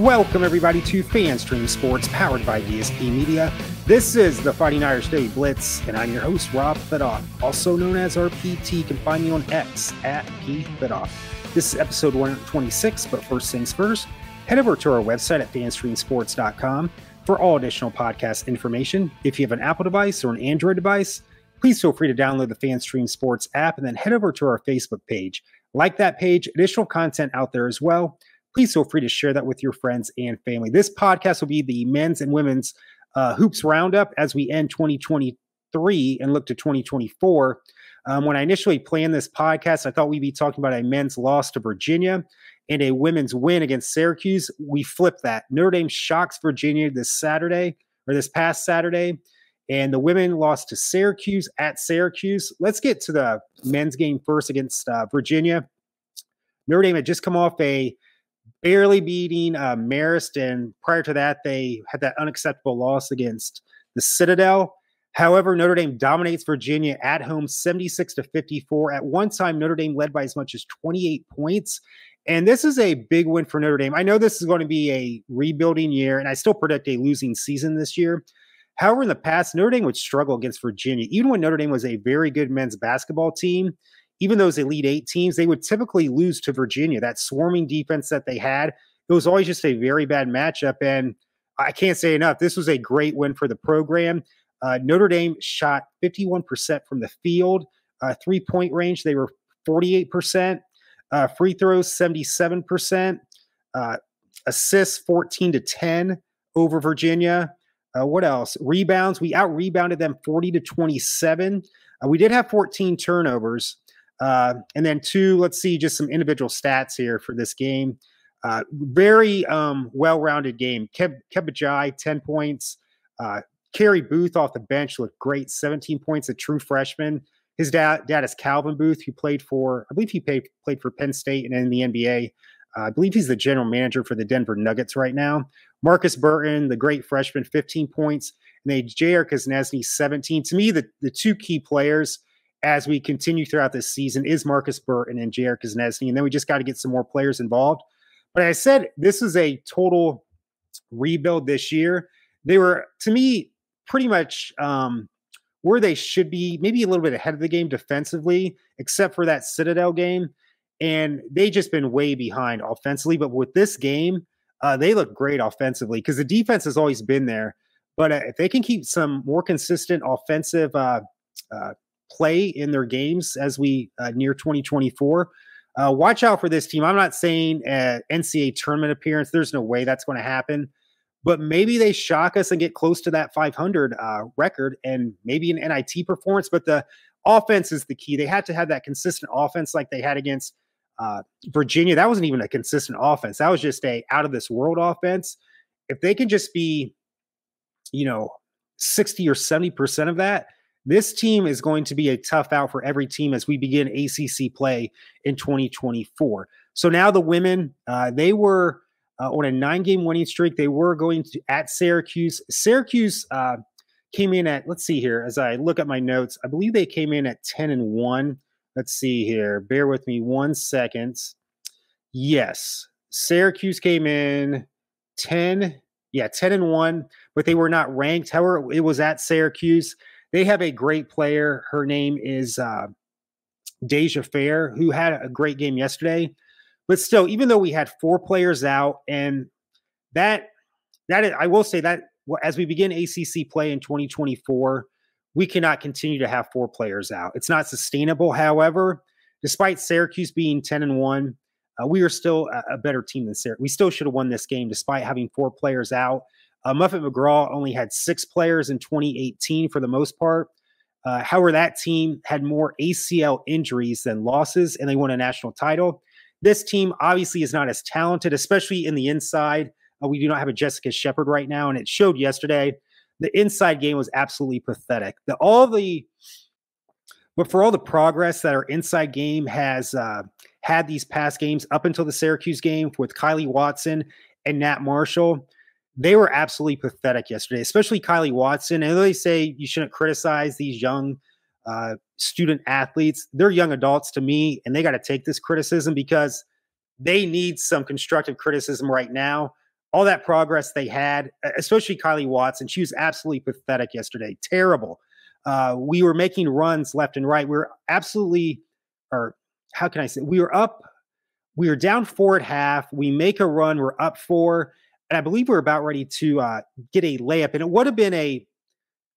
Welcome, everybody, to FanStream Sports, powered by DSP Media. This is the Fighting Irish Daily Blitz, and I'm your host, Rob Thitoff, also known as RPT. You can find me on X at PThitoff. This is episode 126, but first things first, head over to our website at fanstreamsports.com for all additional podcast information. If you have an Apple device or an Android device, please feel free to download the FanStream Sports app and then head over to our Facebook page. Like that page, additional content out there as well please feel free to share that with your friends and family. This podcast will be the men's and women's uh, hoops roundup as we end 2023 and look to 2024. Um, when I initially planned this podcast, I thought we'd be talking about a men's loss to Virginia and a women's win against Syracuse. We flipped that. Notre Dame shocks Virginia this Saturday or this past Saturday, and the women lost to Syracuse at Syracuse. Let's get to the men's game first against uh, Virginia. Notre Dame had just come off a barely beating uh, Marist, and prior to that, they had that unacceptable loss against the Citadel. However, Notre Dame dominates Virginia at home 76 to 54. At one time, Notre Dame led by as much as 28 points. And this is a big win for Notre Dame. I know this is going to be a rebuilding year, and I still predict a losing season this year. However, in the past, Notre Dame would struggle against Virginia. Even when Notre Dame was a very good men's basketball team, even those Elite Eight teams, they would typically lose to Virginia. That swarming defense that they had, it was always just a very bad matchup. And I can't say enough. This was a great win for the program. Uh, Notre Dame shot 51% from the field, uh, three point range. They were 48%, uh, free throws 77%, uh, assists 14 to 10 over Virginia. Uh, what else? Rebounds. We out rebounded them 40 to 27. Uh, we did have 14 turnovers. Uh, and then two, let's see just some individual stats here for this game. Uh, very um, well-rounded game. Keb, Kebba Njie, 10 points. Uh, Carey Booth off the bench looked great, 17 points, a true freshman. His dad, dad is Calvin Booth, who played for, I believe he played, played for Penn State and in the NBA. Uh, I believe he's the general manager for the Denver Nuggets right now. Markus Burton, the great freshman, 15 points. And they J.R. Konieczny, 17. To me, the, the two key players – as we continue throughout this season is Markus Burton and J.R. Konieczny. And then we just got to get some more players involved. But I said this is a total rebuild this year. They were, to me, pretty much um, where they should be, maybe a little bit ahead of the game defensively, except for that Citadel game. And they just been way behind offensively. But with this game, uh, they look great offensively because the defense has always been there. But uh, if they can keep some more consistent offensive uh, uh play in their games as we uh, near 2024. Uh, watch out for this team. I'm not saying uh, NCAA tournament appearance. There's no way that's going to happen. But maybe they shock us and get close to that 500 uh, record and maybe an NIT performance. But the offense is the key. They had to have that consistent offense like they had against uh, Virginia. That wasn't even a consistent offense. That was just a out of this world offense. If they can just be, you know, 60 or 70% of that, this team is going to be a tough out for every team as we begin ACC play in 2024. So now the women, uh, they were uh, on a nine game winning streak. They were going to at Syracuse. Syracuse uh, came in at, let's see here, as I look at my notes, I believe they came in at 10 and 1. Let's see here. Bear with me one second. Yes, Syracuse came in 10, yeah, 10 and 1, but they were not ranked. However, it was at Syracuse. They have a great player. Her name is uh, Dyaisha Fair, who had a great game yesterday. But still, even though we had four players out, and that that is, I will say that as we begin ACC play in 2024, we cannot continue to have four players out. It's not sustainable. However, despite Syracuse being 10 and one, uh, we are still a, a better team than Syracuse. We still should have won this game despite having four players out. Uh, Muffet McGraw only had six players in 2018 for the most part. Uh, however, that team had more ACL injuries than losses, and they won a national title. This team obviously is not as talented, especially in the inside. Uh, we do not have a Jessica Shepard right now, and it showed yesterday. The inside game was absolutely pathetic. The, all the, but for all the progress that our inside game has uh, had these past games up until the Syracuse game with Kylee Watson and Nat Marshall, they were absolutely pathetic yesterday, especially Kylee Watson. And they say you shouldn't criticize these young uh, student athletes. They're young adults to me, and they got to take this criticism because they need some constructive criticism right now. all that progress they had, especially Kylee Watson. She was absolutely pathetic yesterday. Terrible. Uh, we were making runs left and right. We were absolutely, or how can I say, we were up, we were down four at half. We make a run, we're up four. And I believe we are about ready to uh, get a layup. And it would have been a,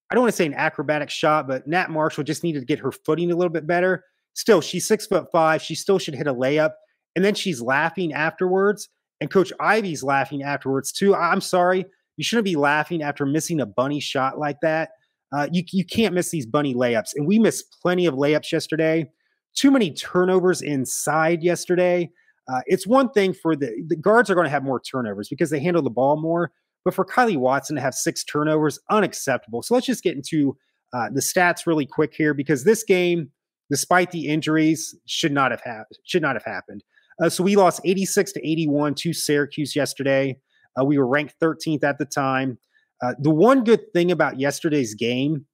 I don't want to say an acrobatic shot, but Nat Marshall just needed to get her footing a little bit better. Still, she's six foot five. She still should hit a layup. And then she's laughing afterwards. And Coach Ivey's laughing afterwards too. I'm sorry. You shouldn't be laughing after missing a bunny shot like that. Uh, you, you can't miss these bunny layups. And we missed plenty of layups yesterday. Too many turnovers inside yesterday. Uh, it's one thing for the, the guards are going to have more turnovers because they handle the ball more. But for Kylee Watson to have six turnovers, unacceptable. So let's just get into uh, the stats really quick here because this game, despite the injuries, should not have ha- should not have happened. Uh, so we lost 86 to 81 to Syracuse yesterday. Uh, we were ranked 13th at the time. Uh, the one good thing about yesterday's game,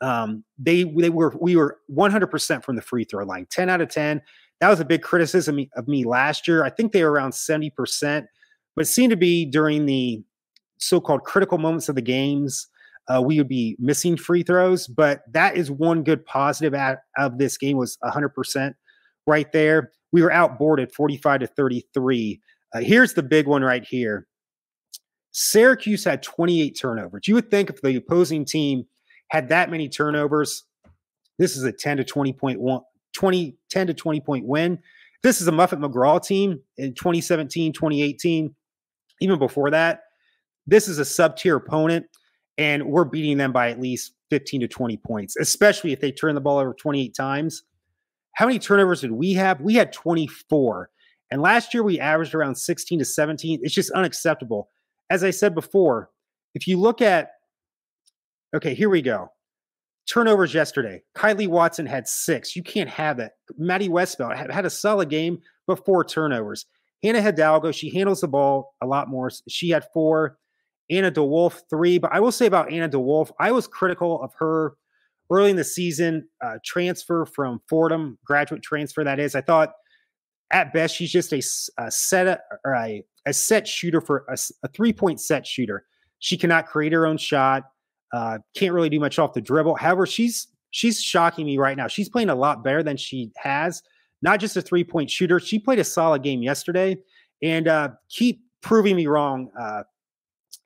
um, they they were we were 100% from the free throw line, 10 out of 10. That was a big criticism of me last year. I think they were around 70%, but it seemed to be during the so-called critical moments of the games. Uh, we would be missing free throws, but that is one good positive of this game was 100% right there. We were outboarded 45 to 33. Uh, here's the big one right here. Syracuse had 28 turnovers. You would think if the opposing team had that many turnovers, this is a 10 to 20 point one, 20, 10 to 20 point win. This is a Muffet McGraw team in 2017, 2018, even before that. This is a sub tier opponent, and we're beating them by at least 15 to 20 points, especially if they turn the ball over 28 times. How many turnovers did we have? We had 24. And last year we averaged around 16 to 17. It's just unacceptable as I said before, if you look at, okay, here we go. Turnovers yesterday. Kylee Watson had six. You can't have that. Maddy Westbeld had, had a solid game, but four turnovers. Hannah Hidalgo, she handles the ball a lot more. She had four. Anna DeWolfe, three. But I will say about Anna DeWolfe, I was critical of her early in the season uh, transfer from Fordham, graduate transfer, that is. I thought at best, she's just a, a set or a, a set shooter for a, a three point set shooter. She cannot create her own shot. Uh, can't really do much off the dribble. However, she's she's shocking me right now. She's playing a lot better than she has. Not just a three point shooter. She played a solid game yesterday, and uh, keep proving me wrong, uh,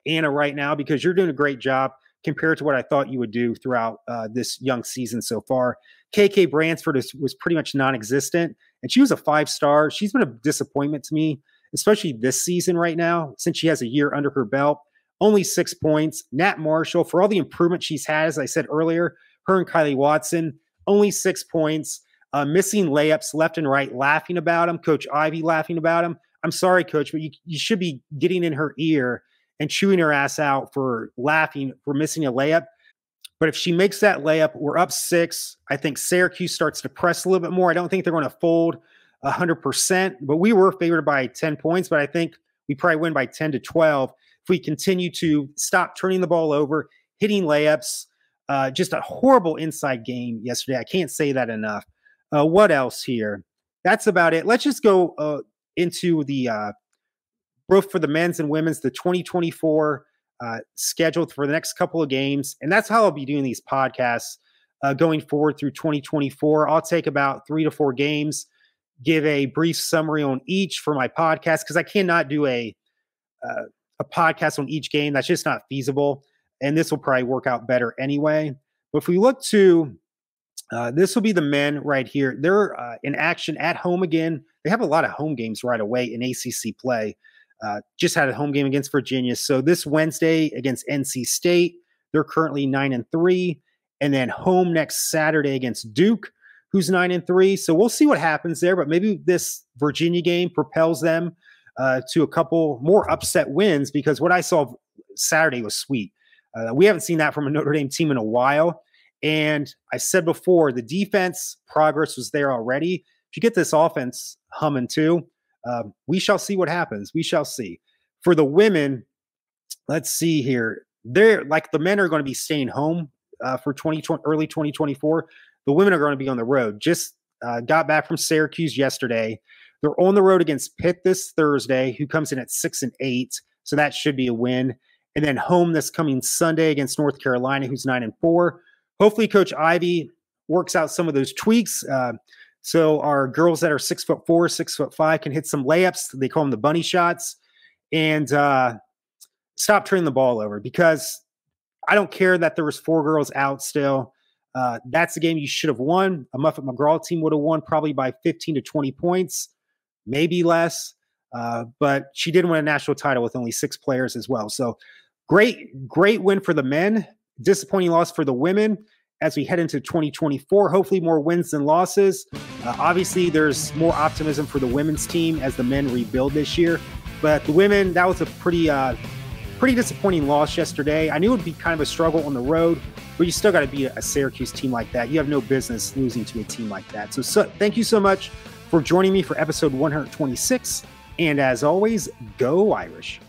Anna, right now because you're doing a great job compared to what I thought you would do throughout uh, this young season so far. KK Bransford is, was pretty much non-existent, and she was a five star. She's been a disappointment to me, especially this season right now, since she has a year under her belt. Only six points. Nat Marshall, for all the improvement she's had, as I said earlier, her and Kylee Watson, only six points. Uh, missing layups left and right, laughing about them. Coach Ivey laughing about them. I'm sorry, coach, but you, you should be getting in her ear and chewing her ass out for laughing for missing a layup but if she makes that layup, we're up six. I think Syracuse starts to press a little bit more. I don't think they're going to fold 100%, but we were favored by 10 points. But I think we probably win by 10 to 12 we continue to stop turning the ball over, hitting layups. Uh, just a horrible inside game yesterday. I can't say that enough. Uh, what else here? That's about it. Let's just go uh, into the uh, both for the men's and women's, the 2024 uh, scheduled for the next couple of games. And that's how I'll be doing these podcasts uh, going forward through 2024. I'll take about three to four games, give a brief summary on each for my podcast because I cannot do a uh, a podcast on each game. That's just not feasible. And this will probably work out better anyway. But if we look to uh, this will be the men right here. They're uh, in action at home again. They have a lot of home games right away in ACC play. Uh, just had a home game against Virginia. So this Wednesday against NC State, they're currently nine and three, and then home next Saturday against Duke, who's nine and three. So we'll see what happens there. But maybe this Virginia game propels them uh, to a couple more upset wins because what I saw Saturday was sweet. Uh, we haven't seen that from a Notre Dame team in a while. And I said before, the defense progress was there already. If you get this offense humming too, um, we shall see what happens. We shall see. For the women, let's see here. They're like the men are going to be staying home uh, for 2020, early 2024. The women are going to be on the road. Just uh, got back from Syracuse yesterday. They're on the road against Pitt this Thursday, who comes in at six and eight. So that should be a win. And then home this coming Sunday against North Carolina, who's nine and four. Hopefully, Coach Ivey works out some of those tweaks. Uh, so our girls that are six foot four, six foot five can hit some layups. They call them the bunny shots, and uh, stop turning the ball over because I don't care that there was four girls out still. Uh, that's the game you should have won. A Muffet McGraw team would have won probably by 15 to 20 points, maybe less. Uh, but she did win a national title with only six players as well. So great, great win for the men. Disappointing loss for the women as we head into 2024. Hopefully, more wins than losses. Uh, obviously, there's more optimism for the women's team as the men rebuild this year. But the women, that was a pretty, uh, pretty disappointing loss yesterday. I knew it would be kind of a struggle on the road, but you still got to beat a Syracuse team like that. You have no business losing to a team like that. So, so thank you so much for joining me for episode 126. And as always, go Irish.